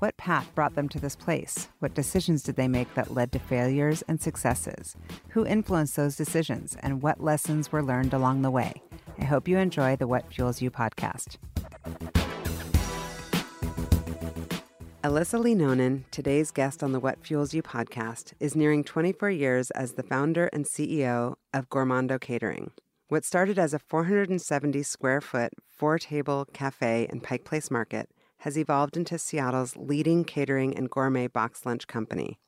What path brought them to this place? What decisions did they make that led to failures and successes? Who influenced those decisions? And what lessons were learned along the way? I hope you enjoy the What Fuels You podcast. Alyssa Lee Nonin, today's guest on the What Fuels You podcast, is nearing 24 years as the founder and CEO of Gourmondo Catering. What started as a 470 square foot, four table cafe in Pike Place Market has evolved into Seattle's leading catering and gourmet box lunch company.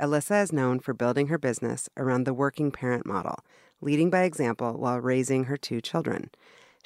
Alyssa is known for building her business around the working parent model, leading by example while raising her two children.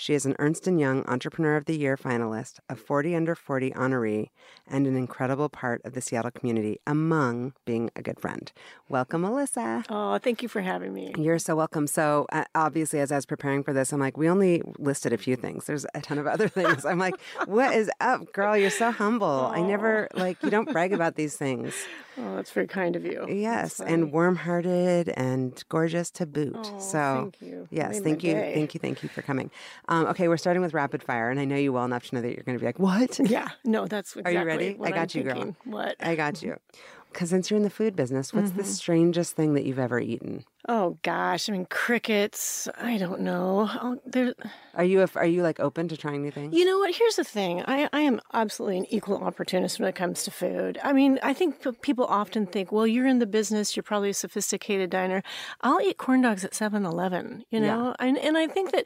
She is an Ernst & Young Entrepreneur of the Year finalist, a 40 under 40 honoree, and an incredible part of the Seattle community, among being a good friend. Welcome, Alyssa. Oh, thank you for having me. You're so welcome. So, uh, obviously, as I was preparing for this, I'm like, we only listed a few things. There's a ton of other things. I'm like, what is up, girl? You're so humble. Oh. I never, like, you don't brag about these things. Oh, that's very kind of you. Yes, and warm-hearted and gorgeous to boot. Oh, so, thank you. yes, thank you, day. thank you, thank you for coming. Um, okay, we're starting with rapid fire, and I know you well enough to know that you're going to be like, "What?" Yeah, no, that's exactly Are you ready? I got I'm you, thinking. girl. What? I got you. Because since you're in the food business, what's Mm-hmm. the strangest thing that you've ever eaten? Oh gosh, I mean crickets. I don't know. Oh, there. Are you a, are you like open to trying new things? You know what? Here's the thing. I, I am absolutely an equal opportunist when it comes to food. I mean, I think people often think, well, you're in the business, you're probably a sophisticated diner. I'll eat corn dogs at 7 Eleven, you know? And, and I think that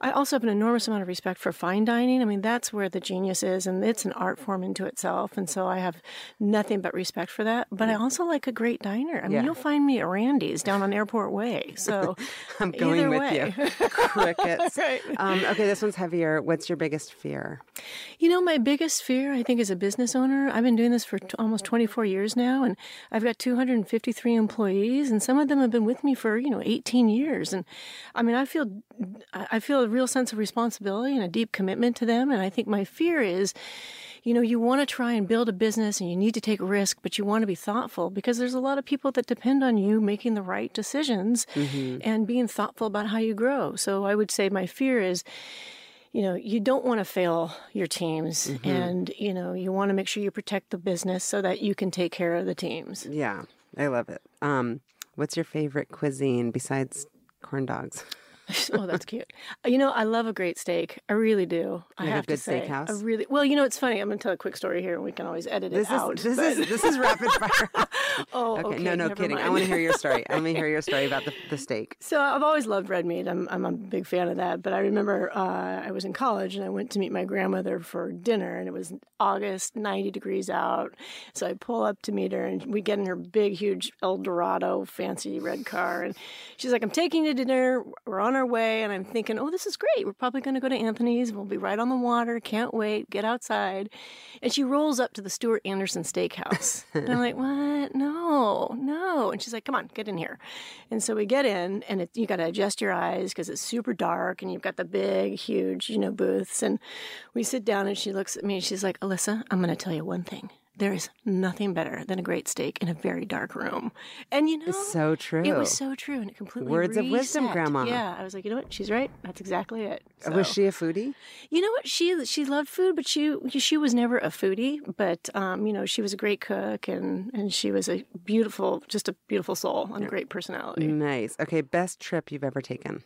I also have an enormous amount of respect for fine dining. I mean, that's where the genius is, and it's an art form into itself. And so I have nothing but respect for that. But I mm. also like a great diner. I mean, Yeah. you'll find me at Randy's down on Airport Way. So I'm going with way. you. Crickets. Right. um, okay, this one's heavier. What's your biggest fear? You know, my biggest fear, I think, as a business owner, I've been doing this for t- almost 24 years now, and I've got 253 employees, and some of them have been with me for, you know, 18 years. And I mean, I feel, I I feel a real sense of responsibility and a deep commitment to them. And I think my fear is, you know, you want to try and build a business and you need to take risk, but you want to be thoughtful because there's a lot of people that depend on you making the right decisions and being thoughtful about how you grow. So I would say my fear is, you know, you don't want to fail your teams and, you know, you want to make sure you protect the business so that you can take care of the teams. Yeah, I love it. Um, what's your favorite cuisine besides corn dogs? oh, that's cute. Uh, you know, I love a great steak. I really do. I You have a good to say. steakhouse? I really well. You know, it's funny. I'm going to tell a quick story here, and we can always edit This it out. this but- is this is rapid fire. oh, okay, okay. no, no kidding. I want to hear your story. I want to hear your story about the, the steak. So I've always loved red meat. I'm I'm a big fan of that. But I remember uh, I was in college and I went to meet my grandmother for dinner, and it was August, 90 degrees out. So I pull up to meet her, and we get in her big, huge Eldorado fancy red car, and she's like, "I'm taking you to dinner. We're on our way." And I'm thinking, "Oh, this is great. We're probably going to go to Anthony's. We'll be right on the water. Can't wait. Get outside." And she rolls up to the Stuart Anderson Steakhouse, and I'm like, "What? No, no." No. And she's like, "Come on, get in here." And so we get in, and it, you got to adjust your eyes because it's super dark, and you've got the big, huge, you know, booths. And we sit down, and she looks at me, and she's like, "Alyssa, I'm going to tell you one thing. There is nothing better than a great steak in a very dark room." And you know, It's so true. it was so true, and it completely Words of wisdom. Grandma. Yeah, I was like, you know what? She's right. That's exactly it. Was she a foodie? you know what? She she loved food, but she she was never a foodie. But um, you know, she was a great cook, and and she was a beautiful, just a beautiful soul and a great personality. Nice. Okay, best trip you've ever taken.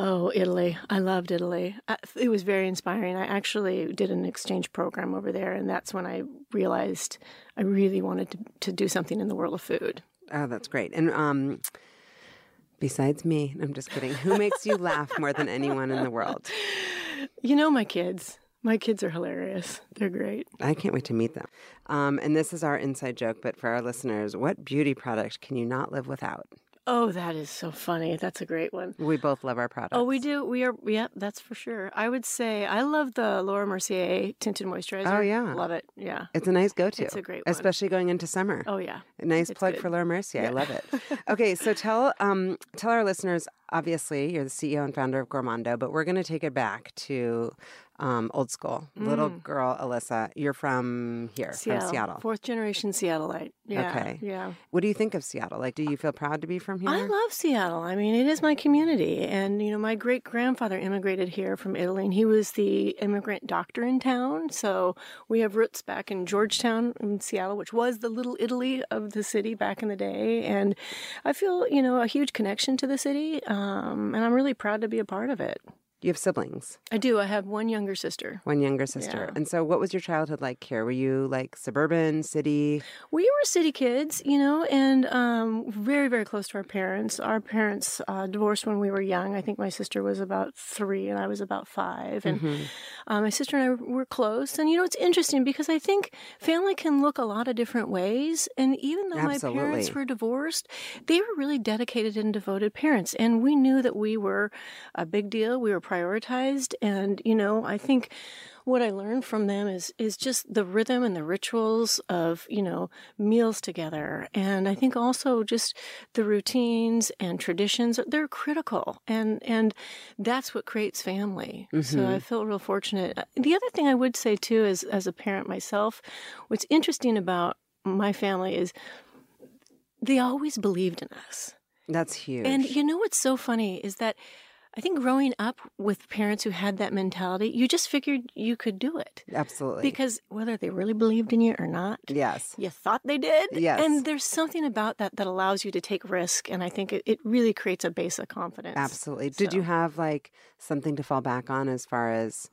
Oh, Italy! I loved Italy. It was very inspiring. I actually did an exchange program over there, and that's when I realized I really wanted to to do something in the world of food. Oh, that's great. And um, besides me, I'm just kidding. Who makes you laugh more than anyone in the world? You know, my kids. My kids are hilarious. They're great. I can't wait to meet them. Um, and this is our inside joke, but for our listeners, what beauty product can you not live without? Oh, that is so funny. That's a great one. We both love our products. Oh, we do. We are. Yeah, that's for sure. I would say I love the Laura Mercier tinted moisturizer. Oh, yeah. love it. Yeah, It's a nice go-to. It's a great one. especially going into summer. Oh yeah. A nice It's plug good. for Laura Mercier. I love it. Okay, so tell um tell our listeners. Obviously, you're the CEO and founder of Gourmondo, but we're going to take it back to um, old school. Little girl Alyssa, you're from here, from Seattle. Fourth generation Seattleite. Yeah. Okay. Yeah. What do you think of Seattle? Like, do you feel proud to be from here? I love Seattle. I mean, it is my community. And, you know, my great grandfather immigrated here from Italy, and he was the immigrant doctor in town. So we have roots back in Georgetown in Seattle, which was the little Italy of the city back in the day. And I feel, you know, a huge connection to the city. Um, and I'm really proud to be a part of it. You have siblings, I do. I have one younger sister. one younger sister, Yeah. and so what was your childhood like here? Were you like suburban, city? We were city kids, you know, and um, very, very close to our parents. Our parents uh, divorced when we were young. I think my sister was about three and I was about five. And uh, my sister and I were close. And, you know, it's interesting because I think family can look a lot of different ways. And even though my parents were divorced, they were really dedicated and devoted parents. And we knew that we were a big deal. We were prioritized. And, you know, I think what I learned from them is is just the rhythm and the rituals of you know meals together, and I think also just the routines and traditions. They're critical, and and that's what creates family. So I mm-hmm. feel real fortunate. The other thing I would say too is as a parent myself, what's interesting about my family is they always believed in us. That's huge. And you know what's so funny is that I think growing up with parents who had that mentality, you just figured you could do it. Absolutely. Because whether they really believed in you or not, yes. you thought they did. Yes. And there's something about that that allows you to take risk. And I think it, it really creates a base of confidence. Absolutely. Did you have like something to fall back on as far as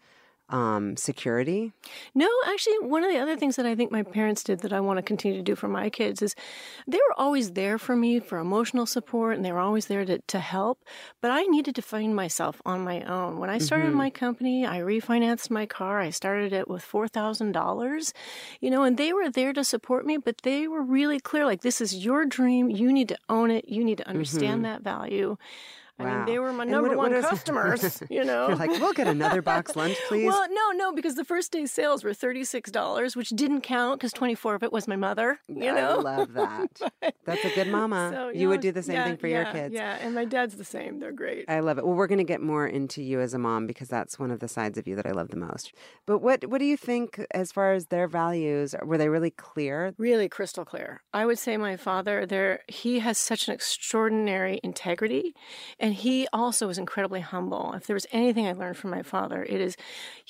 um, security? No, actually, one of the other things that I think my parents did that I want to continue to do for my kids is they were always there for me for emotional support and they were always there to, to help. But I needed to find myself on my own. When I started Mm-hmm. my company, I refinanced my car. I started it with $4,000, you know, and they were there to support me, but they were really clear like, this is your dream. You need to own it. You need to understand that value. I mean. They were my And number what- what one is- customers, you know. You're like, we'll get another box lunch, please. Well, no, no, because the first day's sales were thirty-six dollars, which didn't count because twenty-four of it was my mother. You know, I love that. That's a good mama. So, you would know, do the same yeah, thing for your kids. Yeah, and my dad's the same. They're great. I love it. Well, we're going to get more into you as a mom because that's one of the sides of you that I love the most. But what what do you think as far as their values? Were they really clear? Really crystal clear. I would say my father there he has such an extraordinary integrity and he also was incredibly humble. If there was anything I learned from my father, it is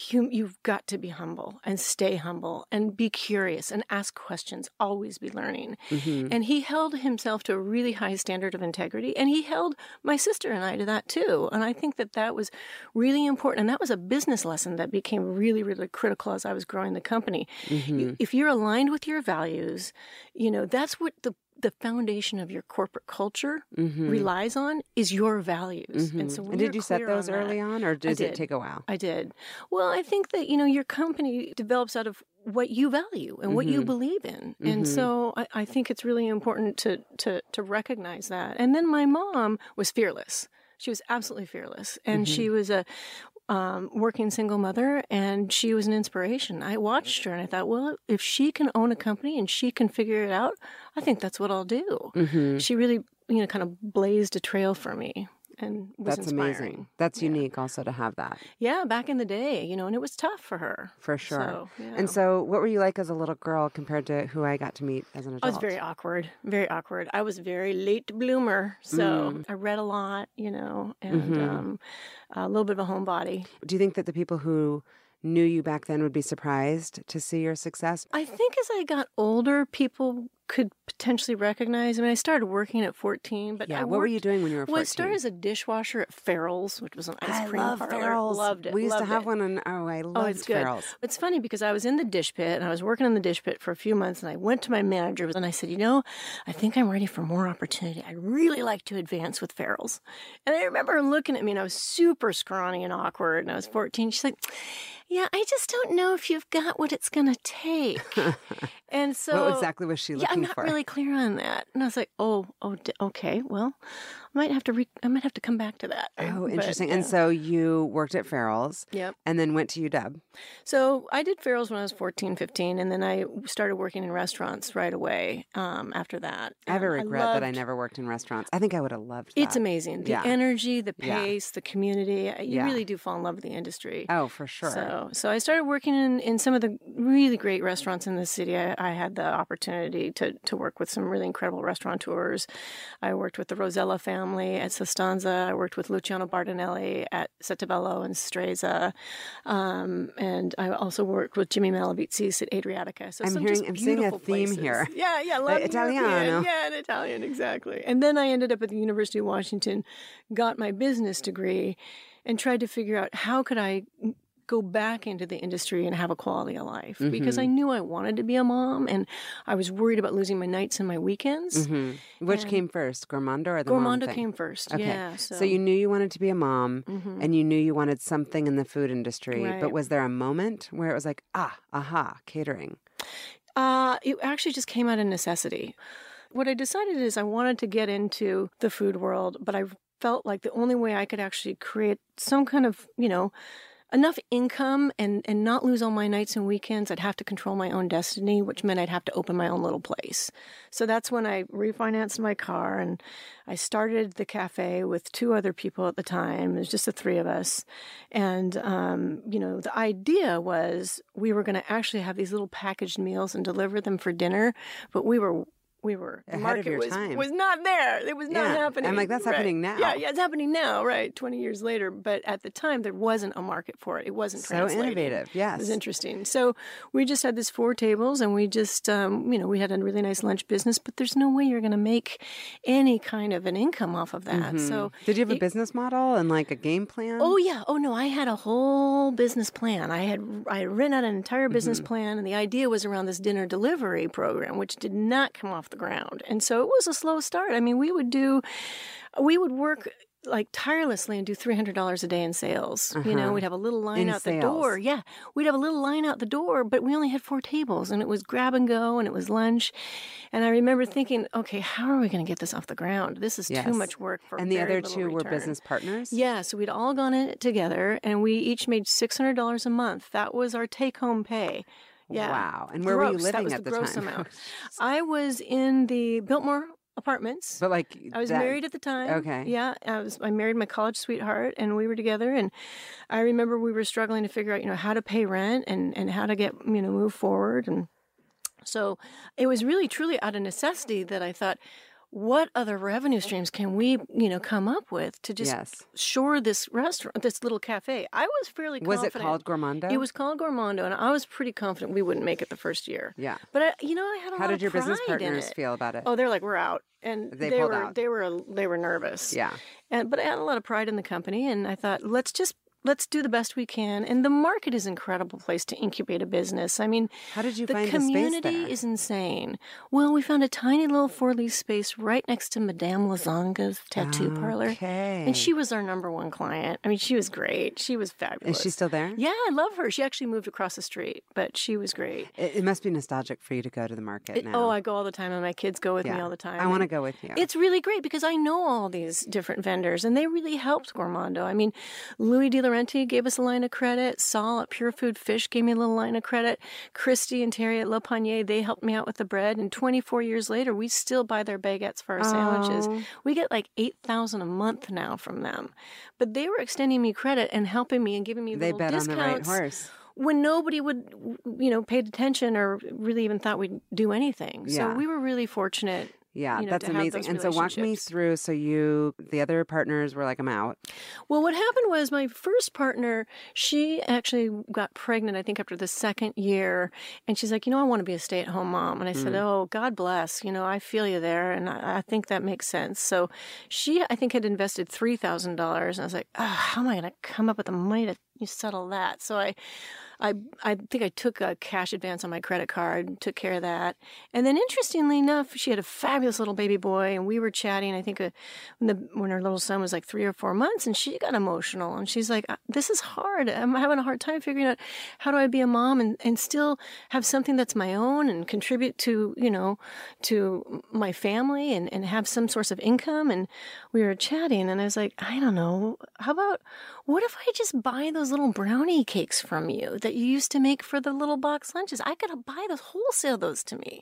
you, you've got to be humble and stay humble and be curious and ask questions, always be learning. Mm-hmm. And he held himself to a really high standard of integrity and he held my sister and I to that too. And I think that that was really important and that was a business lesson that became really really critical as I was growing the company. Mm-hmm. If you're aligned with your values, you know, that's what the the foundation of your corporate culture relies on is your values. And so, Mm-hmm. And did you set those on early that- on, or does it take a while? I did. Well, I think that you know your company develops out of what you value and what you Mm-hmm. believe in, and so I, I think it's really important to to to recognize that. And then my mom was fearless. She was absolutely fearless, and she Mm-hmm. was a um, working single mother, and she was an inspiration. I watched her, and I thought, well, if she can own a company and she can figure it out, I think that's what I'll do. Mm-hmm. She really, you know, kind of blazed a trail for me, and was That's inspiring. amazing. That's unique also to have that Yeah, back in the day, you know, and it was tough for her. for sure. So, yeah. And so, what were you like as a little girl compared to who I got to meet as an adult? I was very awkward, very awkward. I was a very late bloomer, so I read a lot, you know, and um, a little bit of a homebody. Do you think that the people who knew you back then would be surprised to see your success? I think as I got older, people could potentially recognize. I mean, I started working at 14, but Yeah. I what were you doing when you were 14? Well, I started as a dishwasher at Farrell's, which was an ice I cream love parlor. Farrell's. Loved it. We used to have it. one on. Oh, I oh, loved Oh, it's good. Farrell's. It's funny because I was in the dish pit and I was working in the dish pit for a few months and I went to my manager and I said, you know, I think I'm ready for more opportunity. I'd really like to advance with Farrell's. And I remember her looking at me and I was super scrawny and awkward and I was 14. She's like, yeah, I just don't know if you've got what it's going to take. and so what exactly was she looking looking I'm not for? really clear on that. And I was like, oh, oh, okay. Well, I might have to. Re- I might have to come back to that. Oh, But, interesting. yeah. And so you worked at Farrell's Yep. and then went to UW. So I did Farrell's when I was 14, 15, and then I started working in restaurants right away um, after that. I have a Um, regret that I never worked in restaurants. I think I would have loved that. It's amazing. The Yeah. energy, the Yeah. pace, the community. uh, You Yeah. really do fall in love with the industry. Oh, for sure. So, so I started working in, in some of the really great restaurants in the city. I, I had the opportunity to, to work with some really incredible restaurateurs. I worked with the Rosella family at Sostanza. I worked with Luciano Bardinelli at Settebello and Streza. Um, and I also worked with Jimmy Malavizzi at Adriatica. So I'm some hearing- just I'm seeing a beautiful theme places. here. Yeah, yeah, Like love Italiano. Yeah, in Italian, exactly. And then I ended up at the University of Washington, got my business degree, and tried to figure out how could I go back into the industry and have a quality of life because Mm-hmm. I knew I wanted to be a mom and I was worried about losing my nights and my weekends. hmm Which And- came first, Gourmondo or the mom Gourmondo came first. Okay. Yeah. So, So you knew you wanted to be a mom Mhm. and you knew you wanted something in the food industry, but was there a moment where it was like, ah, aha, catering? Uh, it actually just came out of necessity. What I decided is I wanted to get into the food world, but I felt like the only way I could actually create some kind of, you know, enough income and, and not lose all my nights and weekends, I'd have to control my own destiny, which meant I'd have to open my own little place. So that's when I refinanced my car and I started the cafe with two other people at the time. It was just the three of us. And, um, you know, the idea was we were going to actually have these little packaged meals and deliver them for dinner, but we were we were the market was time. was not there. It was not Yeah. happening. I'm like, that's Right. happening now. Yeah, yeah, it's happening now, right? Twenty years later, but at the time there wasn't a market for it. It wasn't So innovative, It was interesting. So we just had this four tables, and we just, um, you know, we had a really nice lunch business. But there's no way you're going to make any kind of an income off of that. So Mhm. Did you have a business model and like a game plan? Oh yeah. Oh no, I had a whole business plan. I had I had written out an entire business Mm-hmm. plan and the idea was around this dinner delivery program which did not come off the ground. And so it was a slow start. I mean, we would do we would work like tirelessly and do three hundred dollars a day in sales. You know, Uh-huh. we'd have a little line In out the door. Yeah, we'd have a little line out the door, but we only had four tables, and it was grab and go, and it was lunch. And I remember thinking, okay, how are we going to get this off the ground? This is Yes. too much work for and the other two were business partners? Yeah, so we'd all gone in it together, and we each made six hundred dollars a month. That was our take-home pay. Yeah. Wow. And where were you Gross. That living was at the the, gross time? amount. I was in the Biltmore apartments. but like I was that- married at the time. Okay. Yeah, I was. I married my college sweetheart, and we were together. And I remember we were struggling to figure out, you know, how to pay rent and and how to get you know move forward. And so it was really truly out of necessity that I thought, what other revenue streams can we you know come up with to just yes. shore this restaurant, this little cafe? I was fairly Was it confident. called Gourmondo? It was called Gourmondo, and I was pretty confident we wouldn't make it the first year. Yeah. But I, you know, I had a lot of people. How did your business partners feel about it? Oh, they're like, we're out, and They they, pulled were out. they were they were nervous. yeah. And but I had a lot of pride in the company, and I thought, let's just let's do the best we can. And the market is an incredible place to incubate a business. I mean, How did you the find the space community there? is insane. Well, we found a tiny little four lease space right next to Madame Lazonga's tattoo parlor. And she was our number one client. I mean, she was great. She was fabulous. Is she still there? Yeah, I love her. She actually moved across the street, but she was great. It, it must be nostalgic for you to go to the market It- now. oh, I go all the time, and my kids go with me all the time. I want to go with you. It's really great because I know all these different vendors, and they really helped Gourmondo. I mean, Louis De Laurenti gave us a line of credit. Saul at Pure Food Fish gave me a little line of credit. Christy and Terry at Le Panier, they helped me out with the bread. And 24 years later, we still buy their baguettes for our sandwiches. Oh. We get like 8000 a month now from them. But they were extending me credit and helping me and giving me they little bet on discounts the right horse. when nobody would, you know, paid attention or really even thought we'd do anything. So Yeah. we were really fortunate. Yeah, you know, that's amazing. And so walk me through. So you, the other partners were like, I'm out. Well, what happened was my first partner, she actually got pregnant, I think, after the second year. And she's like, you know, I want to be a stay at home mom. And I said, mm. oh, God bless. You know, I feel you there. And I, I think that makes sense. So she, I think, had invested $3,000. And I was like, oh, how am I going to come up with the money to settle that? So I, I I think I took a cash advance on my credit card, took care of that, and then interestingly enough, she had a fabulous little baby boy, and we were chatting. I think uh, when the when her little son was like three or four months, and she got emotional, and she's like, "This is hard. I'm having a hard time figuring out how do I be a mom and and still have something that's my own and contribute to you know to my family and and have some source of income." And we were chatting, and I was like, "I don't know. How about what if I just buy those little brownie cakes from you that you used to make for the little box lunches? I could buy those, wholesale those to me.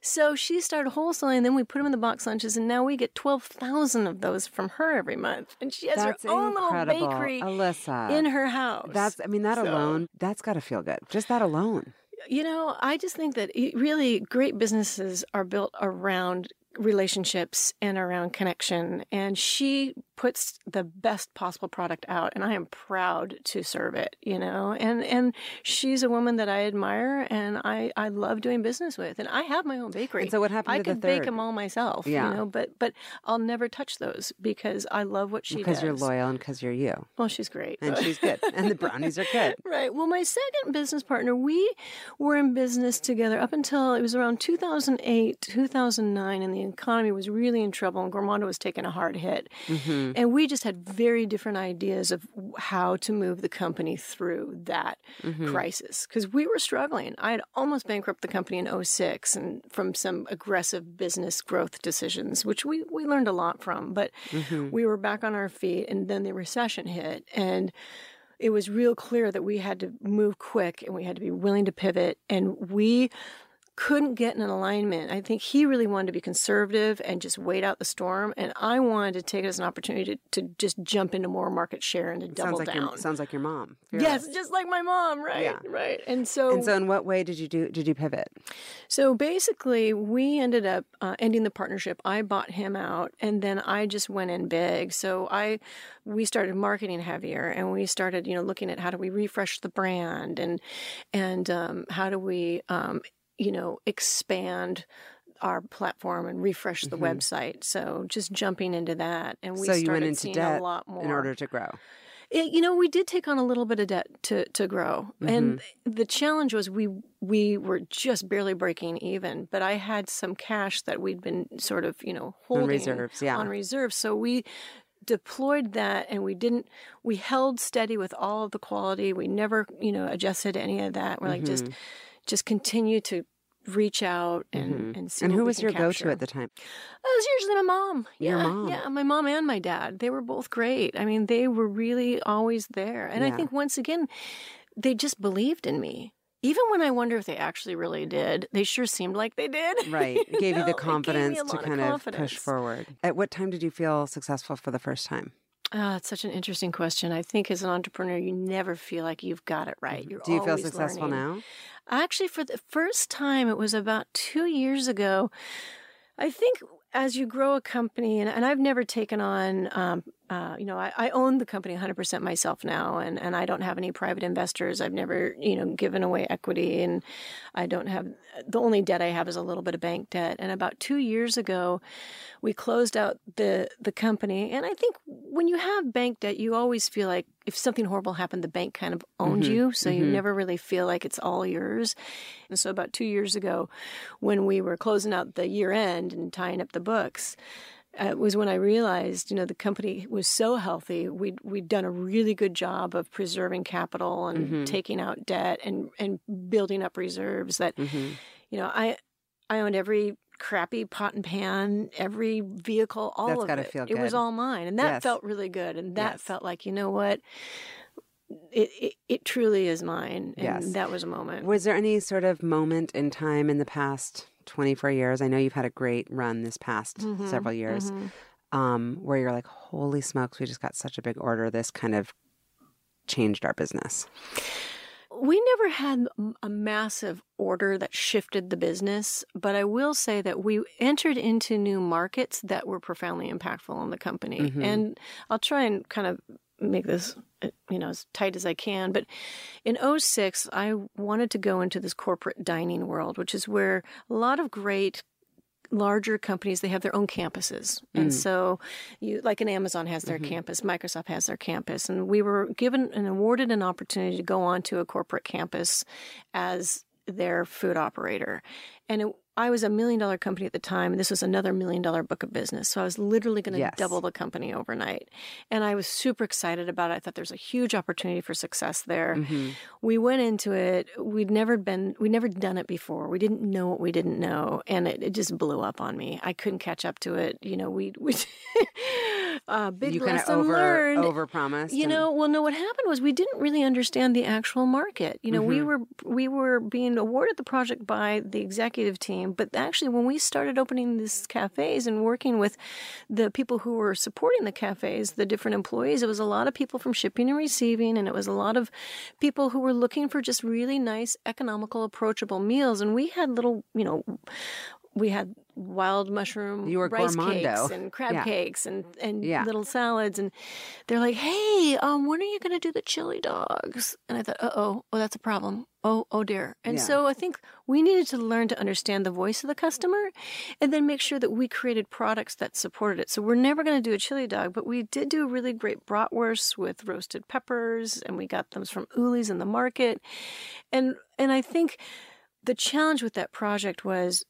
So she started wholesaling, and then we put them in the box lunches, and now we get 12,000 of those from her every month. And she has That's her own incredible. little bakery Alyssa. in her house. That's, I mean, that So- alone, that's got to feel good. Just that alone. You know, I just think that it, really great businesses are built around relationships and around connection. And she puts the best possible product out, and I am proud to serve it. You know, and and she's a woman that I admire, and I I love doing business with. And I have my own bakery. And so what happened I to the could bake them all myself. Yeah. You know, but but I'll never touch those because I love what she Because does. Because you're loyal and because you're you. Well, she's great. And she's good. And the brownies are good. Right. Well, my second business partner, we were in business together up until it was around 2008, 2009, and the economy was really in trouble, and Gourmondo was taking a hard hit. Mm-hmm. And we just had very different ideas of how to move the company through that Mm-hmm. crisis because we were struggling. I had almost bankrupted the company in 06 and from some aggressive business growth decisions, which we, we learned a lot from. But Mm-hmm. we were back on our feet, and then the recession hit. And it was real clear that we had to move quick and we had to be willing to pivot. And we couldn't get in an alignment. I think he really wanted to be conservative and just wait out the storm. And I wanted to take it as an opportunity to, to just jump into more market share and to double Sounds like down. your sounds like your mom. Yes, Fearless. just like my mom, right? Yeah. Right. And so, And so, in what way did you do? Did you pivot? so basically, we ended up uh, ending the partnership. I bought him out, and then I just went in big. So I, we started marketing heavier, and we started, you know, looking at how do we refresh the brand, and and um, how do we, um, you know, expand our platform and refresh the website. So just jumping into that, and we Mm-hmm. so you started went into seeing debt a lot more in order to grow. it, you know, we did take on a little bit of debt to to grow, and Mm-hmm. the challenge was we we were just barely breaking even. But I had some cash that we'd been sort of you know holding on reserves, yeah. on reserve, so we deployed that and we didn't we held steady with all of the quality we never you know adjusted any of that we're like just Mm-hmm. just continue to reach out and mm-hmm. and see And who was your go-to at the time? Oh, it was usually my mom. Your yeah, mom. Yeah, my mom and my dad. They were both great. I mean, they were really always there. And I think once again, they just believed in me. Even when I wonder if they actually really did, they sure seemed like they did. Right, it gave you know? the It gave me confidence to kind of confidence. push forward. At what time did you feel successful for the first time? Ah, it's such an interesting question. I think as an entrepreneur, you never feel like you've got it right. You're Do you feel successful learning. now? Actually, for the first time, it was about two years ago. I think as you grow a company, and, and I've never taken on, um, uh, you know, I, I own the company 100% myself now, and, and I don't have any private investors. I've never, you know, given away equity, and I don't have, the only debt I have is a little bit of bank debt. And about two years ago, we closed out the the company. And i think when you have bank debt you always feel like if something horrible happened the bank kind of owned you. So you never really feel like it's all yours. And so about two years ago when we were closing out the year end and tying up the books uh, was when I realized, you know, the company was so healthy. We'd we'd done a really good job of preserving capital and taking out debt and and building up reserves. That, Mm-hmm. you know, I I owned every crappy pot and pan, every vehicle, all That's of it. feel It was all mine, and that Yes. felt really good. And that Yes. felt like, you know what, it it, it truly is mine. And Yes. that was a moment. Was there any sort of moment in time in the past 24 years? I know you've had a great run this past Mm-hmm, several years um, where you're like, holy smokes, we just got such a big order. This kind of changed our business. We never had a massive order that shifted the business, but I will say that we entered into new markets that were profoundly impactful on the company. Mm-hmm. And I'll try and kind of make this uh, you know as tight as I can, but in 06 I wanted to go into this corporate dining world, which is where a lot of great larger companies they have their own campuses, and so you like an Amazon has their campus, Microsoft has their campus, and we were given and awarded an opportunity to go onto a corporate campus as their food operator, and it, I was a million dollar company at the time, and this was another million dollar book of business. So I was literally going to Yes. double the company overnight. And I was super excited about it. I thought there's a huge opportunity for success there. Mhm. We went into it, we'd never been, we'd never done it before. We didn't know what we didn't know. And it, it just blew up on me. I couldn't catch up to it. You know, we, we uh, big You lesson over learned. over promised. You know, well, no. What happened was we didn't really understand the actual market. You know, we Mhm. were we were being awarded the project by the executive team, but actually, when we started opening these cafes and working with the people who were supporting the cafes, the different employees, it was a lot of people from shipping and receiving, and it was a lot of people who were looking for just really nice, economical, approachable meals. And we had little, you know. We had wild mushroom You were rice gourmondo. cakes and crab Yeah. cakes and, and Yeah. little salads and they're like, "Hey, um, when are you going to do the chili dogs?" And I thought, "Uh oh, oh, that's a problem. Oh, oh dear." And Yeah. so I think we needed to learn to understand the voice of the customer, and then make sure that we created products that supported it. So we're never going to do a chili dog, but we did do a really great bratwurst with roasted peppers, and we got them from Uli's in the market, and and I think the challenge with that project was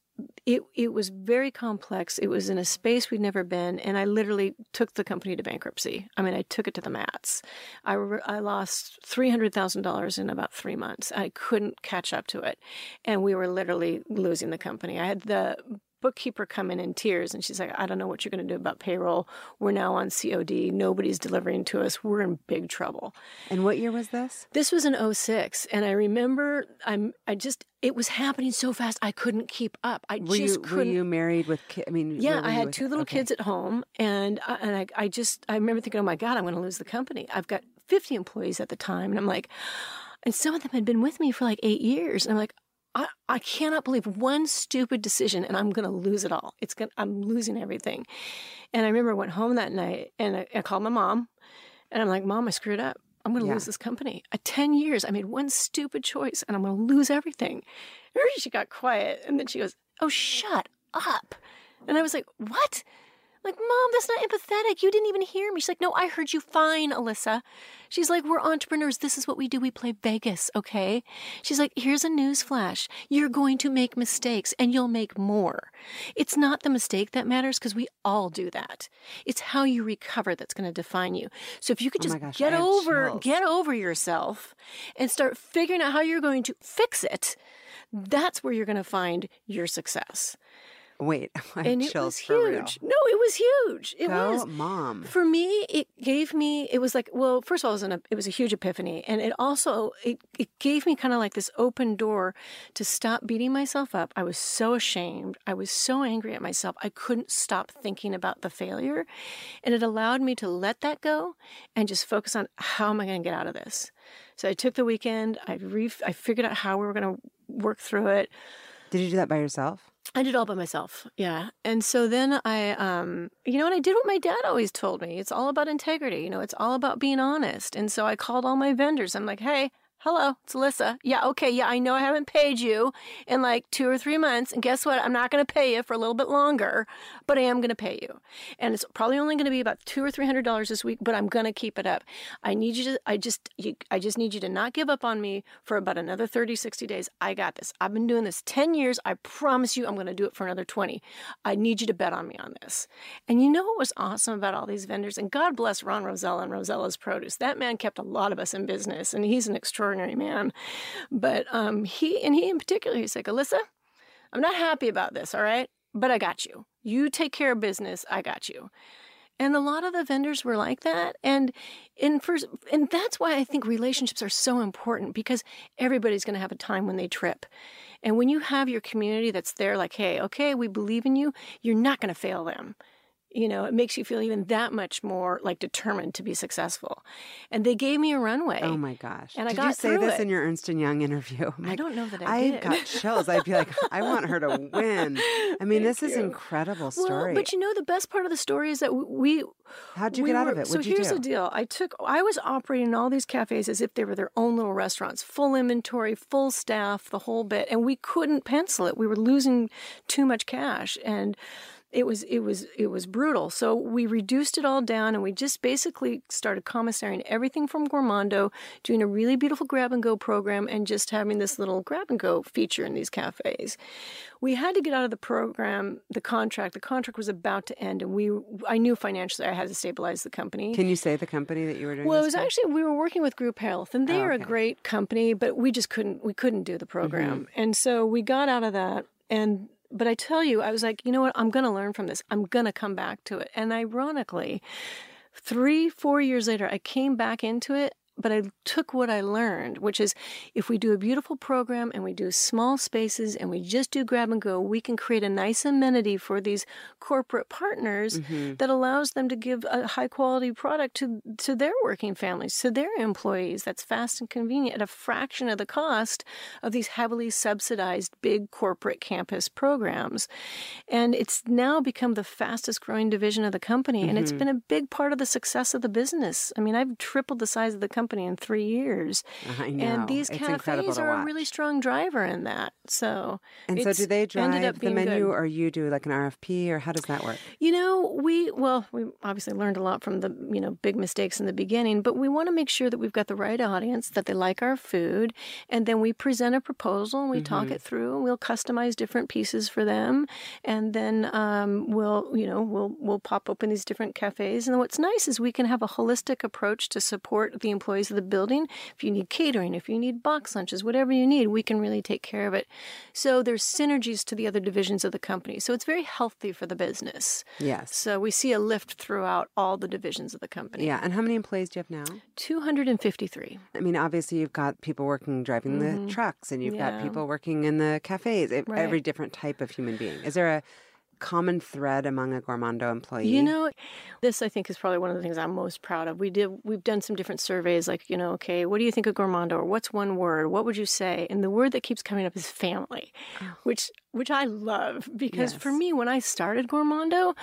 it it was very complex. It was in a space we'd never been, and I literally took the company to bankruptcy. I mean, I took it to the mats. I re- I lost three hundred thousand dollars in about three months. I couldn't catch up to it, and we were literally losing the company. I had the bookkeeper come in in tears and she's like i don't know what you're going to do about payroll we're now on cod nobody's delivering to us we're in big trouble And what year was this? this was in 06 and i remember i'm i just it was happening so fast i couldn't keep up i Were just you couldn't Were you married with ki- I mean yeah, I had two little okay. kids at home, and I, and I, I just I remember thinking, oh my god, I'm going to lose the company. I've got 50 employees at the time, and I'm like, and some of them had been with me for like eight years, and I'm like, I, I cannot believe one stupid decision, and I'm going to lose it all. It's going I'm losing everything. And I remember I went home that night, and I, I called my mom, and I'm like, Mom, I screwed up. I'm going to Yeah. lose this company. At 10 years, I made one stupid choice, and I'm going to lose everything. And she got quiet, and then she goes, Oh, shut up. And I was like, What? Like, Mom, that's not empathetic. You didn't even hear me. She's like, No, I heard you fine, Alyssa. She's like, We're entrepreneurs. This is what we do. We play Vegas, okay? She's like, Here's a news flash. You're going to make mistakes and you'll make more. It's not the mistake that matters because we all do that. It's how you recover that's going to define you. So if you could Oh just gosh, get over, chills. get over yourself and start figuring out how you're going to fix it, that's where you're going to find your success. Wait, I have and it chills was huge. No, it was huge. It Go, was. mom. For me, it gave me. It was like, well, first of all, it was, an, it was a huge epiphany, and it also it it gave me kind of like this open door to stop beating myself up. I was so ashamed. I was so angry at myself. I couldn't stop thinking about the failure, and it allowed me to let that go and just focus on how am I going to get out of this. So I took the weekend. I re- I figured out how we were going to work through it. Did you do that by yourself? I did all by myself. Yeah. And so then I um you know and I did what my dad always told me. It's all about integrity, you know, it's all about being honest. And so I called all my vendors. I'm like, "Hey, hello, it's Alyssa. Yeah, okay, yeah, I know I haven't paid you in like 2 or 3 months. And guess what? I'm not going to pay you for a little bit longer, but I am going to pay you. And it's probably only going to be about 2 or 300 dollars this week, but I'm going to keep it up. I need you to I just you, I just need you to not give up on me for about another 30 60 days. I got this. I've been doing this 10 years. I promise you I'm going to do it for another 20. I need you to bet on me on this. And you know what was awesome about all these vendors and God bless Ron Rosella and Rosella's Produce. That man kept a lot of us in business and he's an extraordinary man. But um he and he in particular he's like, "Alyssa, I'm not happy about this, all right? But I got you. You take care of business. I got you." And a lot of the vendors were like that. And in first, and that's why I think relationships are so important because everybody's going to have a time when they trip. And when you have your community that's there, like, hey, okay, we believe in you, you're not going to fail them. You know, it makes you feel even that much more like determined to be successful. And they gave me a runway. Oh my gosh! And I did got you say this it. in your Ernst and Young interview? I'm I don't know that I, I got chills. I'd be like, I want her to win. I mean, this is you. incredible well, story. but you know, the best part of the story is that we. How'd you we get out were- of it? So What'd you here's do? the deal. I took. I was operating all these cafes as if they were their own little restaurants, full inventory, full staff, the whole bit, and we couldn't pencil it. We were losing too much cash, and it was it was it was brutal. So we reduced it all down, and we just basically started commissarying everything from Gourmondo, doing a really beautiful grab and go program, and just having this little grab and go feature in these cafes. We had to get out of the program, the contract. The contract was about to end, and we I knew financially I had to stabilize the company. Can you say the company that you were doing? Well, it was actually we were working with Group Health, and they Oh, are a great company, but we just couldn't we couldn't do the program, Mm-hmm. and so we got out of that. And but I tell you, I was like, you know what? I'm going to learn from this. I'm going to come back to it. And ironically, three four years later, I came back into it. But I took what I learned, which is if we do a beautiful program and we do small spaces and we just do grab and go, we can create a nice amenity for these corporate partners Mm-hmm. that allows them to give a high quality product to to their working families, to their employees. That's fast and convenient at a fraction of the cost of these heavily subsidized big corporate campus programs. And it's now become the fastest growing division of the company, and it's Mm-hmm. been a big part of the success of the business. I mean, I've tripled the size of the company in three years, I know. and these it's cafes are a really strong driver in that. So, And so, do they drive the menu, good. or you do like an RFP, or how does that work? You know, we well, we obviously learned a lot from the you know big mistakes in the beginning, but we want to make sure that we've got the right audience, that they like our food, and then we present a proposal and we talk it through, and we'll customize different pieces for them, and then um, we'll you know we'll we'll pop open these different cafes. And what's nice is we can have a holistic approach to support the employees of the building. If you need catering, if you need box lunches, whatever you need, we can really take care of it. So there's synergies to the other divisions of the company. So it's very healthy for the business. Yes. So we see a lift throughout all the divisions of the company. Yeah. And how many employees do you have now? 253. I mean, obviously, you've got people working driving the trucks, and you've got Mm-hmm. People working in the cafes. Right. Every different type of human being. Is there a common thread among a Gourmondo employee? You know, this I think is probably one of the things I'm most proud of. We did we've done some different surveys like, you know, okay, what do you think of Gourmondo or what's one word? What would you say? And the word that keeps coming up is family, oh. which which I love because for Oh. Me when I started Gourmondo,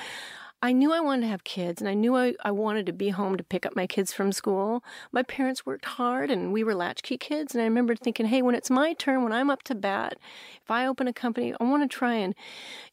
I knew I wanted to have kids and I knew I, I wanted to be home to pick up my kids from school. My parents worked hard and we were latchkey kids. And I remember thinking, hey, when it's my turn, when I'm up to bat, if I open a company, I want to try and,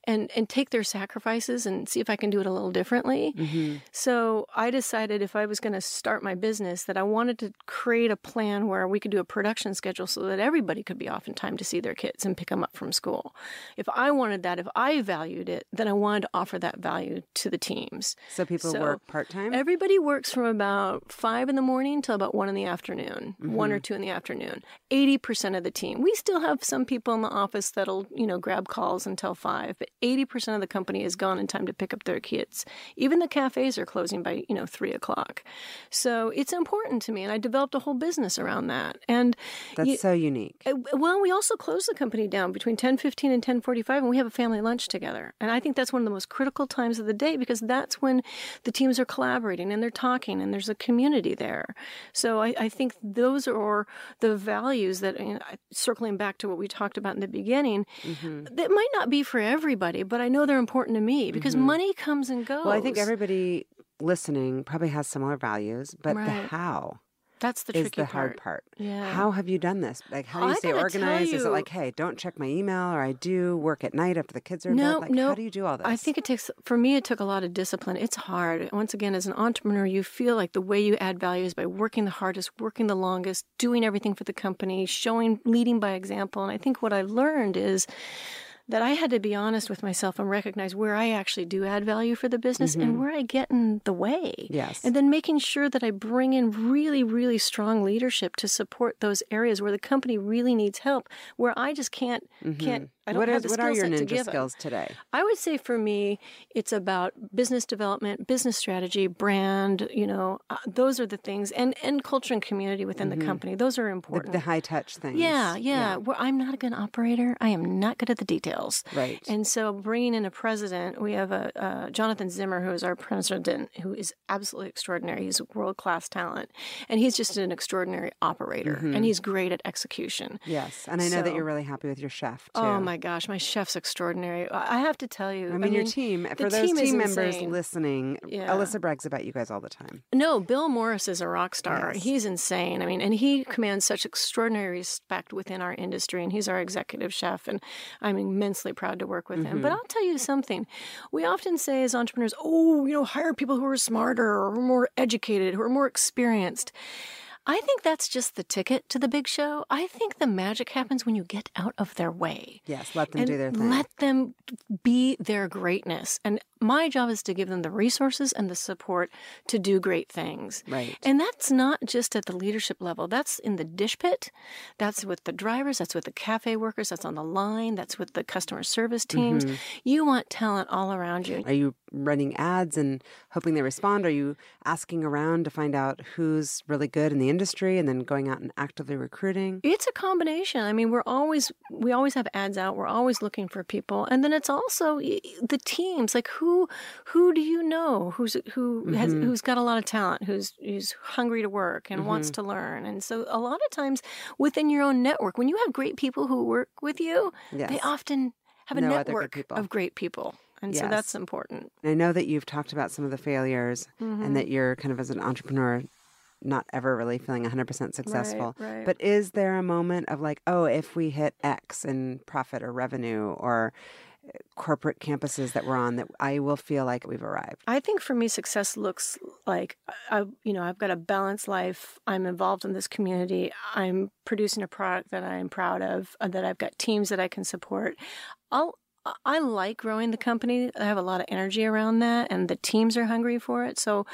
and, and take their sacrifices and see if I can do it a little differently. Mm-hmm. So I decided if I was going to start my business that I wanted to create a plan where we could do a production schedule so that everybody could be off in time to see their kids and pick them up from school. If I wanted that, if I valued it, then I wanted to offer that value to the teams. So people So, work part time. Everybody works from about five in the morning till about one in the afternoon, one or two in the afternoon. 80% of the team. We still have some people in the office that'll, you know, grab calls until five, but 80% of the company is gone in time to pick up their kids. Even the cafes are closing by, you know, three o'clock. So it's important to me. And I developed a whole business around that. And That's you- so unique. uh, Well, we also close the company down between 10:15 and 10:45 and we have a family lunch together. And I think that's one of the most critical times of the day because that's when the teams are collaborating and they're talking and there's a community there. So I, I think those are the values that you know, circling back to what we talked about in the beginning Mm-hmm. that might not be for everybody, but I know they're important to me because money comes and goes. Mm-hmm. Well, I think everybody listening probably has similar values, but the how that's the is tricky the hard part. Yeah. How have you done this? Like, how do you I stay organized? Is it like, hey, don't check my email, or I do work at night after the kids are in No, bed? Like, no. how do you do all this? I think it takes, for me, it took a lot of discipline. It's hard. Once again, as an entrepreneur, you feel like the way you add value is by working the hardest, working the longest, doing everything for the company, showing, leading by example. And I think what I learned is that I had to be honest with myself and recognize where I actually do add value for the business and mm-hmm. where I get in the way. Yes. And then making sure that I bring in really, really strong leadership to support those areas where the company really needs help, where I just can't, mm-hmm. can't, I don't what have is the what are your set to ninja skills today? I would say for me, it's about business development, business strategy, brand. You know, uh, those are the things, and and culture and community within the mm-hmm. company. Those are important. the high touch things. yeah, yeah, Where I'm not a good operator. I am not good at the details. Right. And so bringing in a president, we have a uh, Jonathan Zimmer, who is our president, who is absolutely extraordinary. He's a world class talent, and he's just an extraordinary operator, and he's great at execution. yes. And I know that you're really happy with your chef too. Oh my gosh, my chef's extraordinary. I I have to tell you. I mean, your team, for those team team members insane. listening, Yeah. Alyssa brags about you guys all the time. No, Bill Morris is a rock star. Yes. He's insane. I mean, and he commands such extraordinary respect within our industry, and he's our executive chef, and I'm immensely proud to work with him. But mm-hmm. I'll tell you something. We often say as entrepreneurs, oh, you know, hire people who are smarter or more educated, who are more experienced. I think that's just the ticket to the big show. I think the magic happens when you get out of their way. Yes, let them do their thing. Let them be their greatness. And my job is to give them the resources and the support to do great things. Right. And that's not just at the leadership level. That's in the dish pit. That's with the drivers. That's with the cafe workers. That's on the line. That's with the customer service teams. Mm-hmm. You want talent all around you. Are you running ads and hoping they respond? Are you asking around to find out who's really good in the industry and then going out and actively recruiting? It's a combination. I mean, we're always we always have ads out. We're always looking for people, and then it's also the teams. Like who who do you know who's who has Mm-hmm. who's got a lot of talent, who's who's hungry to work and wants Mm-hmm. to learn. And so a lot of times within your own network, when you have great people who work with you, they often have a good network of great people, and so that's important. I know that you've talked about some of the failures Mm-hmm. and that you're kind of as an entrepreneur not ever really feeling 100% successful. right. But is there a moment of like, oh, if we hit X in profit or revenue or corporate campuses that we're on that I will feel like we've arrived? I think for me, success looks like I, you know, I've got a balanced life. I'm involved in this community. I'm producing a product that I'm proud of. uh, That I've got teams that I can support. I'll. I like growing the company. I have a lot of energy around that, and the teams are hungry for it. So,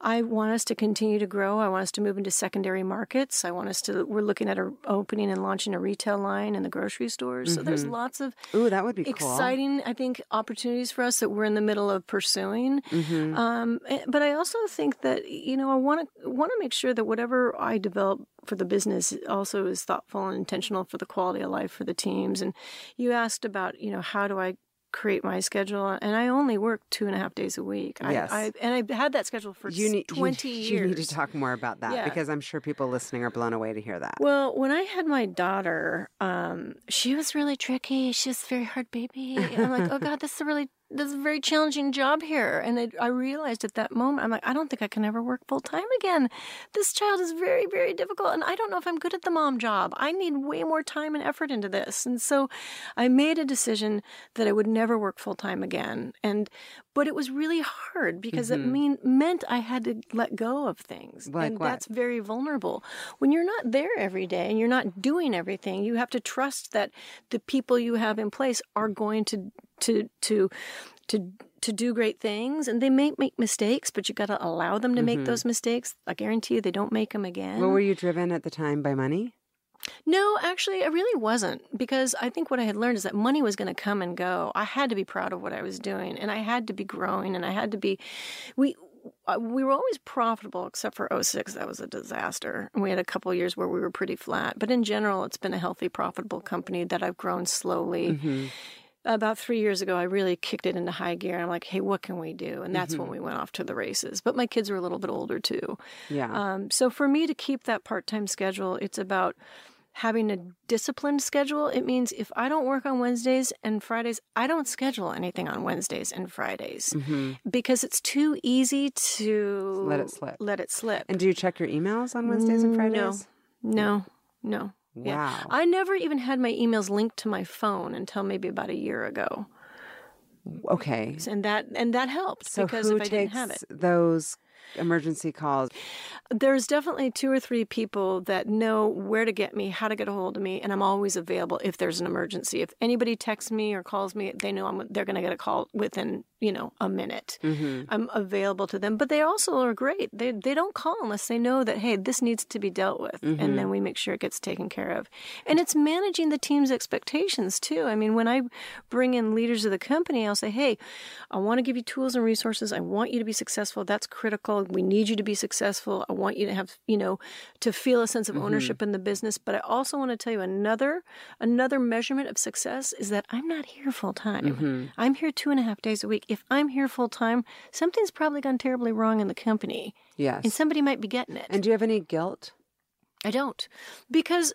I want us to continue to grow. I want us to move into secondary markets. I want us to. We're looking at a, opening and launching a retail line in the grocery stores. So, there's lots of Ooh, that would be cool. exciting i think opportunities for us that we're in the middle of pursuing Mm-hmm. um, eh, but i also think that you know i want to want to make sure that whatever i develop for the business also is thoughtful and intentional for the quality of life for the teams and you asked about you know how do i create my schedule and i only work two and a half days a week Yes. I, I and i've had that schedule for You need, you- 20 you, years need to talk more about that Yeah. because I'm sure people listening are blown away to hear that. Well, when I had my daughter, um, she was really tricky. She was a very hard baby. And I'm like, oh God, this is a really this is a very challenging job here. And I, I realized at that moment, I'm like, I don't think I can ever work full time again. This child is very, very difficult, and I don't know if I'm good at the mom job. I need way more time and effort into this. And so, I made a decision that I would never work full time again. And but it was really hard because it mm-hmm. mean meant I had to let go of things, Like and what? that's very vulnerable. When you're not there every day and you're not doing everything, you have to trust that the people you have in place are going to to to to to do great things. And they may make mistakes but you got to allow them to make those mistakes. I guarantee you they don't make them again. Well, were you driven at the time? By money? no, actually, I really wasn't. Because I think what I had learned is that money was going to come and go. I had to be proud of what I was doing, and I had to be growing, and I had to be. We uh, we were always profitable except for 06 that was a disaster. And we had a couple of years where we were pretty flat. But in general it's been a healthy profitable company that i've grown slowly. Mm-hmm. About three years ago, I really kicked it into high gear. I'm like, hey, what can we do? And that's when we went off to the races. But my kids were a little bit older too. Yeah. Um, so for me to keep that part time schedule, it's about having a disciplined schedule. It means if I don't work on Wednesdays and Fridays, I don't schedule anything on Wednesdays and Fridays because it's too easy to Let it slip. Let it slip. and do you check your emails on Wednesdays and Fridays? No, no. Yeah. Wow. I never even had my emails linked to my phone until maybe about a year ago. Okay. And that and that helped So because who if I didn't have it. those emergency calls? There's definitely two or three people that know where to get me, how to get a hold of me, and I'm always available if there's an emergency. If anybody texts me or calls me, they know I'm they're going to get a call within, you know, a minute. Mm-hmm. I'm available to them, but they also are great. They they don't call unless they know that hey, this needs to be dealt with, Mm-hmm. and then we make sure it gets taken care of. And it's managing the team's expectations too. I mean, when I bring in leaders of the company, I'll say, hey, I want to give you tools and resources. I want you to be successful. That's critical. We need you to be successful. I want you to have, you know, to feel a sense of Mm-hmm. ownership in the business. But I also want to tell you another another measurement of success is that I'm not here full time. Mm-hmm. I'm here two and a half days a week. If I'm here full time, something's probably gone terribly wrong in the company, Yes. and somebody might be getting it. and do you have any guilt? I don't, because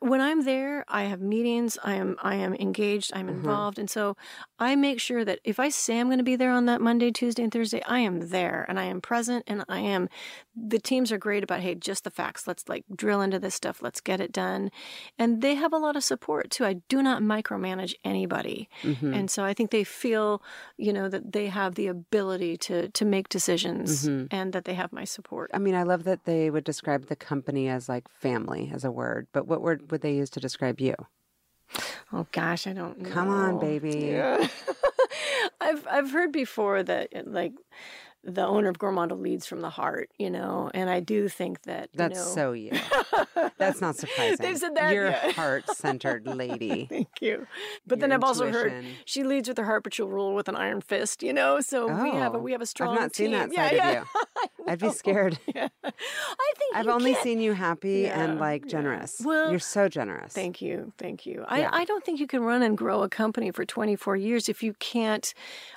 when I'm there, I have meetings. I am I am engaged. I'm involved, and so I make sure that if I say I'm going to be there on that Monday, Tuesday, and Thursday, I am there and I am present and I am. The teams are great about hey, just the facts. Let's like drill into this stuff. Let's get it done, and they have a lot of support too. I do not micromanage anybody, Mm-hmm. and so I think they feel you know that they have the ability to to make decisions Mm-hmm. and that they have my support. I mean, I love that they would describe the company as like family as a word, but what word would they use to describe you? Oh gosh, I don't know. Come on, baby. I've I've heard before that like the owner of Gourmondo leads from the heart, you know, and I do think that you That's know, so you. That's not surprising. They've said that, You're yeah. heart-centered lady. Thank you. But then Your I've also heard she leads with her heart, but she'll rule with an iron fist, you know. So we have a Oh, we have a strong. I've not seen that Yeah, side yeah. of you. I'd be scared. I think I've only can't- seen you happy and Yeah, like yeah. generous. Well, You're so generous. Thank you. Thank you. Yeah. I, I don't think you can run and grow a company for 24 years if you can't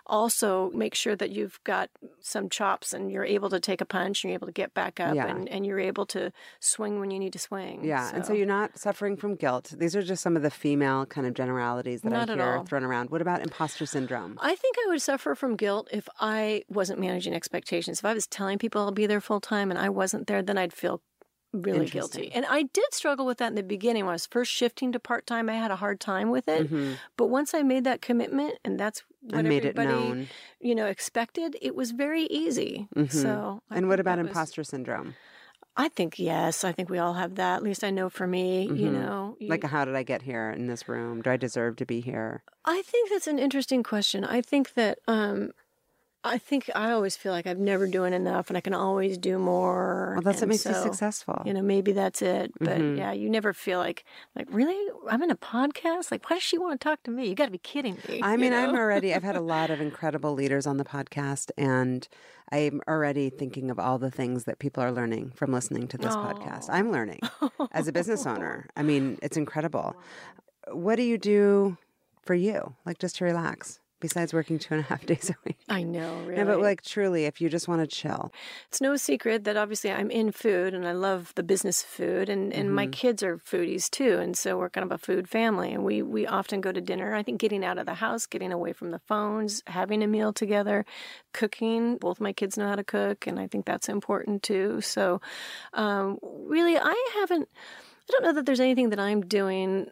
also make sure that you've got some chops and you're able to take a punch and you're able to get back up Yeah. and, and you're able to swing when you need to swing. Yeah, and so you're not suffering from guilt. These are just some of the female kind of generalities that Not I hear thrown around. What about imposter syndrome? I think I would suffer from guilt if I wasn't managing expectations. If I was telling people I'll be there full time and I wasn't there, then I'd feel really guilty. And I did struggle with that in the beginning when I was first shifting to part time. I had a hard time with it. Mhm. But once I made that commitment and that's what made it everybody known. you know expected, it was very easy. Mhm. So I And what about was- imposter syndrome? I think yes. I think we all have that. At least I know for me, you Mhm. know. you- Like, how did I get here in this room? Do I deserve to be here? I think that's an interesting question. I think that um I think I always feel like I'm never doing enough and I can always do more. Well, that's what and makes you successful. You know, maybe that's it. But Mhm. yeah, you never feel like like really I'm in a podcast? Like why does she want to talk to me? You got to be kidding me. I you mean, I'm already, I've had a lot of incredible leaders on the podcast, and I'm already thinking of all the things that people are learning from listening to this podcast. I'm learning as a business owner. I mean, it's incredible. What do you do for you, like just to relax, besides working two and a half days a week? I know, really. No, but like truly, if you just want to chill. It's no secret that obviously I'm in food and I love the business of food and, and my kids are foodies too. And so we're kind of a food family and we, we often go to dinner. I think getting out of the house, getting away from the phones, having a meal together, cooking. Both my kids know how to cook and I think that's important too. So um, really, I haven't, I don't know that there's anything that I'm doing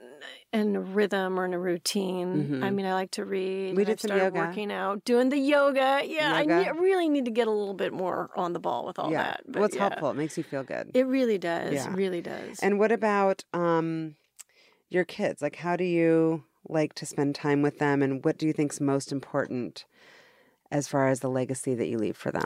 in a rhythm or in a routine. I mean, I like to read. Mm-hmm. We did some yoga. working out, doing the yoga. Yeah, I ne- really need to get a little bit more on the ball with all yeah. that. But well, it's yeah. helpful. It makes you feel good. It really does. Yeah. Really does. And what about um, your kids? Like, how do you like to spend time with them, and what do you think's most important as far as the legacy that you leave for them?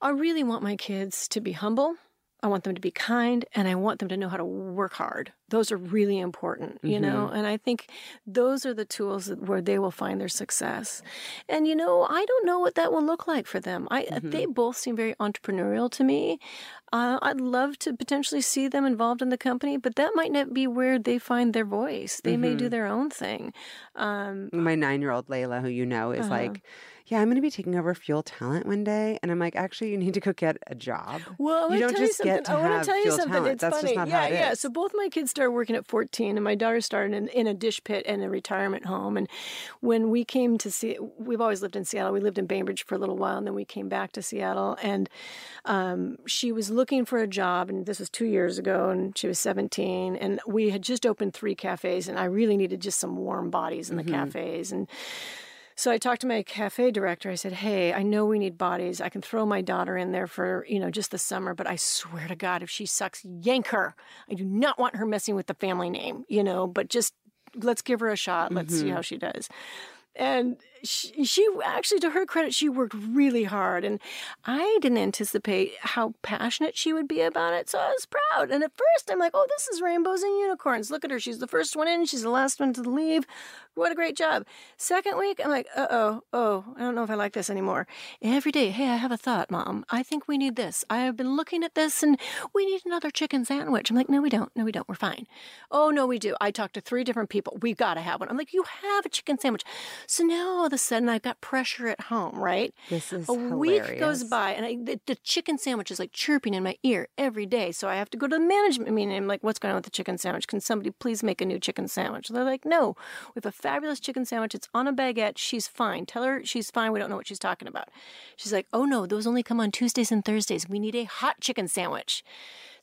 I really want my kids to be humble. I want them to be kind and I want them to know how to work hard. Those are really important, you know? And I think those are the tools where they will find their success. And, you know, I don't know what that will look like for them. I, They both seem very entrepreneurial to me. Uh, I'd love to potentially see them involved in the company, but that might not be where they find their voice. They may do their own thing. Um, My nine-year-old Layla, who you know, is Uh-huh. like, "Yeah, I'm going to be taking over Fuel Talent one day," and I'm like, "Actually, you need to go get a job. Well, I you want don't to tell just you get something. to I have to tell you Fuel something. Talent. It's That's funny. just not yeah, how it yeah. is." So both my kids started working at 14, and my daughter started in, in a dish pit in a retirement home. And when we came to see, we've always lived in Seattle. We lived in Bainbridge for a little while, and then we came back to Seattle. And um, she was looking for a job, and this was two years ago, and she was 17. And we had just opened three cafes, and I really needed just some warm bodies in the cafes. And so I talked to my cafe director. I said, "Hey, I know we need bodies. I can throw my daughter in there for you know just the summer, but I swear to God, if she sucks, yank her. I do not want her messing with the family name, you know. But just let's give her a shot. Let's see mm-hmm. how she does." And she, she actually, to her credit, she worked really hard. And I didn't anticipate how passionate she would be about it. So I was proud. And at first, I'm like, oh, this is rainbows and unicorns. Look at her. She's the first one in, she's the last one to leave. What a great job. Second week, I'm like, uh oh, oh, I don't know if I like this anymore. Every day, hey, I have a thought, mom. I think we need this. I have been looking at this and we need another chicken sandwich. I'm like, no, we don't. No, we don't. We're fine. Oh, no, we do. I talked to three different people. We've got to have one. I'm like, you have a chicken sandwich. So now a sudden I've got pressure at home, right? This is a hilarious. week goes by and I, the, the, chicken sandwich is like chirping in my ear every day. So I have to go to the management meeting. I'm like, what's going on with the chicken sandwich? Can somebody please make a new chicken sandwich? They're like, no, we have a fabulous chicken sandwich. It's on a baguette. She's fine. Tell her she's fine. We don't know what she's talking about. She's like, oh no, those only come on Tuesdays and Thursdays. We need a hot chicken sandwich.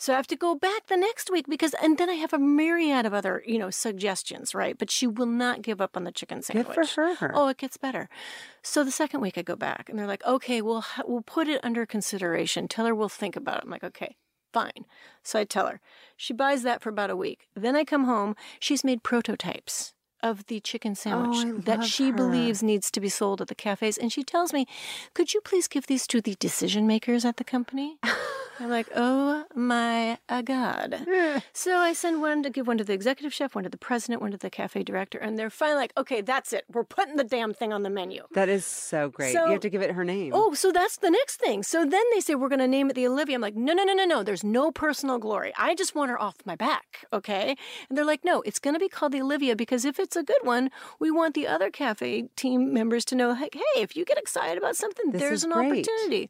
So I have to go back the next week because, and then I have a myriad of other, you know, suggestions, right? But she will not give up on the chicken sandwich. Good for her. Oh, it gets better. So the second week I go back and they're like, okay, we'll, we'll put it under consideration. Tell her we'll think about it. I'm like, okay, fine. So I tell her. She buys that for about a week. Then I come home. She's made prototypes of the chicken oh, sandwich oh, that she her. believes needs to be sold at the cafes. And she tells me, could you please give these to the decision makers at the company? I'm like, oh my uh, God. so I send one to give one to the executive chef, one to the president, one to the cafe director, and they're finally like, okay, that's it. We're putting the damn thing on the menu. That is so great. So- you have to give it her name. Oh, so that's the next thing. So then they say we're going to name it the Olivia. I'm like, no, no, no, no, no. There's no personal glory. I just want her off my back, okay? And they're like, no, it's going to be called the Olivia because if it's a good one, we want the other cafe team members to know, like, hey, if you get excited about something, This there's an great. opportunity.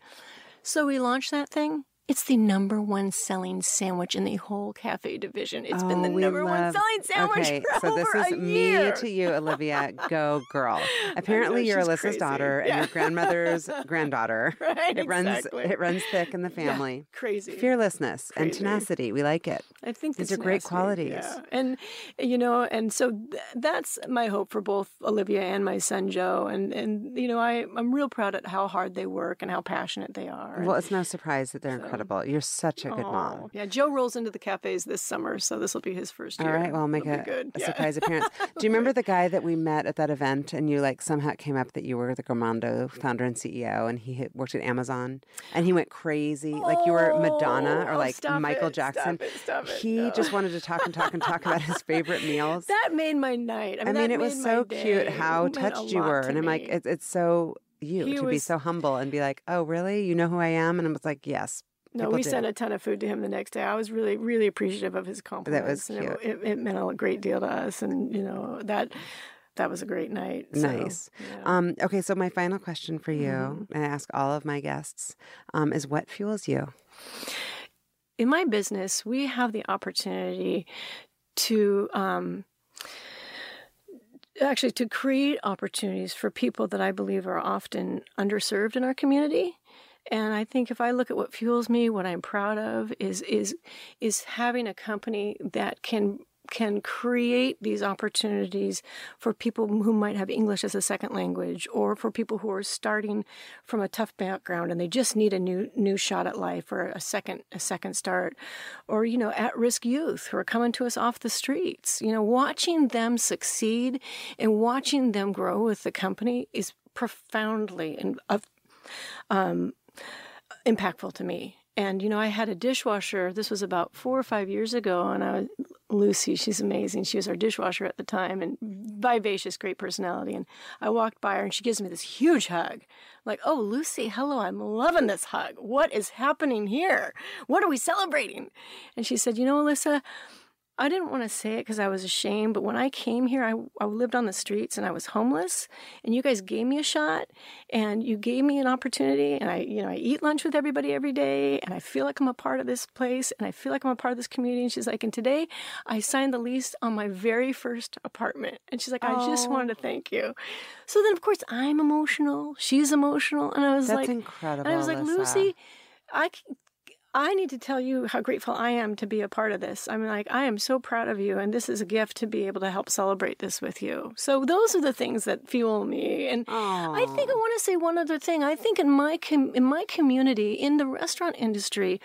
So we launched that thing. It's the number one selling sandwich in the whole cafe division. It's been Oh, the we number one selling sandwich Okay, for so this is me to you, Olivia. Go, girl. Apparently, you're Alyssa's crazy. daughter and your grandmother's granddaughter. Right, It runs. It runs thick in the Yeah, family. crazy. Fearlessness and tenacity. We like it. I think These are great qualities. Yeah. And you know, and so th- that's my hope for both Olivia and my son Joe. And and you know, I I'm real proud at how hard they work and how passionate they are. Well, it's no surprise that they're Mm. incredible. You're such a good Oh, mom. Yeah, Joe rolls into the cafes this summer, so this will be his first All year. right, well, I'll make It'll a, good. a Yeah. surprise appearance. Do you remember the guy that we met at that event and you like somehow it came up that you were the Gourmondo founder and CEO and he worked at Amazon and he went crazy like you were Madonna or Oh, like stop Michael it, Jackson. Stop it, stop it, He no. just wanted to talk and talk and talk about his favorite meals. that made my night. I I mean, mean, it was so cute how It touched you were. to And I'm like, it's, it's so you He to be so humble and be like, oh, really? You know who I am? And I was like, yes. No, people we do. sent a ton of food to him the next day. I was really, really appreciative of his compliments. and it, it, it meant a great deal to us, and you know that that was a great night. So, Nice. yeah. Um, okay, so my final question for you, Mm-hmm. and I ask all of my guests, um, is what fuels you? in my business, we have the opportunity to um, actually to create opportunities for people that I believe are often underserved in our community. And I think if I look at what fuels me, what I'm proud of is is is having a company that can can create these opportunities for people who might have English as a second language or for people who are starting from a tough background and they just need a new new shot at life or a second a second start. Or you know at-risk youth who are coming to us off the streets. You know watching them succeed and watching them grow with the company is profoundly and of um, impactful to me. And you know, I had a dishwasher. This was about four or five years ago, and I was Lucy. She's amazing. She was our dishwasher at the time, and vivacious, great personality. And I walked by her, and she gives me this huge hug. Like, oh, Lucy, hello, I'm loving this hug. What is happening here? What are we celebrating? And she said, you know, Alyssa. I didn't want to say it because I was ashamed, but when I came here, I, I lived on the streets and I was homeless, and you guys gave me a shot, and you gave me an opportunity, and I, you know, I eat lunch with everybody every day, and I feel like I'm a part of this place, and I feel like I'm a part of this community. And she's like, and today I signed the lease on my very first apartment, and she's like, I just Oh. wanted to thank you. So then, of course, I'm emotional, she's emotional, and I was That's like, incredible. and I was like. Lucy, I, I need to tell you how grateful I am to be a part of this. I'm like, I am so proud of you, and this is a gift to be able to help celebrate this with you. So those are the things that fuel me. And I think I want to say one other thing. I think in my com- in my community, in the restaurant industry,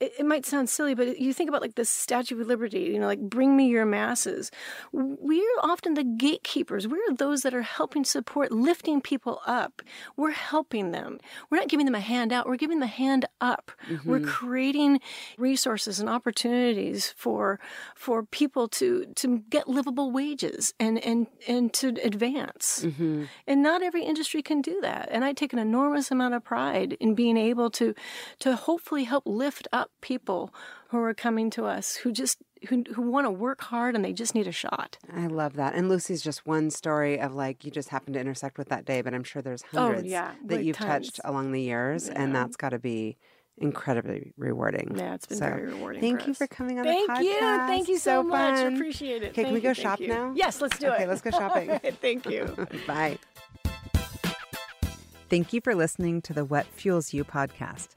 it, it, might sound silly, but you think about like the Statue of Liberty, you know, like bring me your masses. We're often the gatekeepers. We're those that are helping support, lifting people up. We're helping them. We're not giving them a hand out, we're giving the hand up. Mm-hmm. We're creating resources and opportunities for for people to to get livable wages and and and to advance. Mm-hmm. And not every industry can do that. And I take an enormous amount of pride in being able to to hopefully help lift up people who are coming to us who just who who want to work hard and they just need a shot. I love that. And Lucy's just one story of like you just happened to intersect with that day, but I'm sure there's hundreds oh, yeah, that like you've tons. touched along the years, yeah. and that's got to be incredibly rewarding. Yeah, it's been so, very rewarding. Thank you for coming on thank the podcast. Thank you. Thank you so, so much. Fun. Appreciate it. Okay, thank can we go shop you. now? Yes, let's do okay, it. Okay, let's go shopping. thank you. Bye. Thank you for listening to the What Fuels You podcast.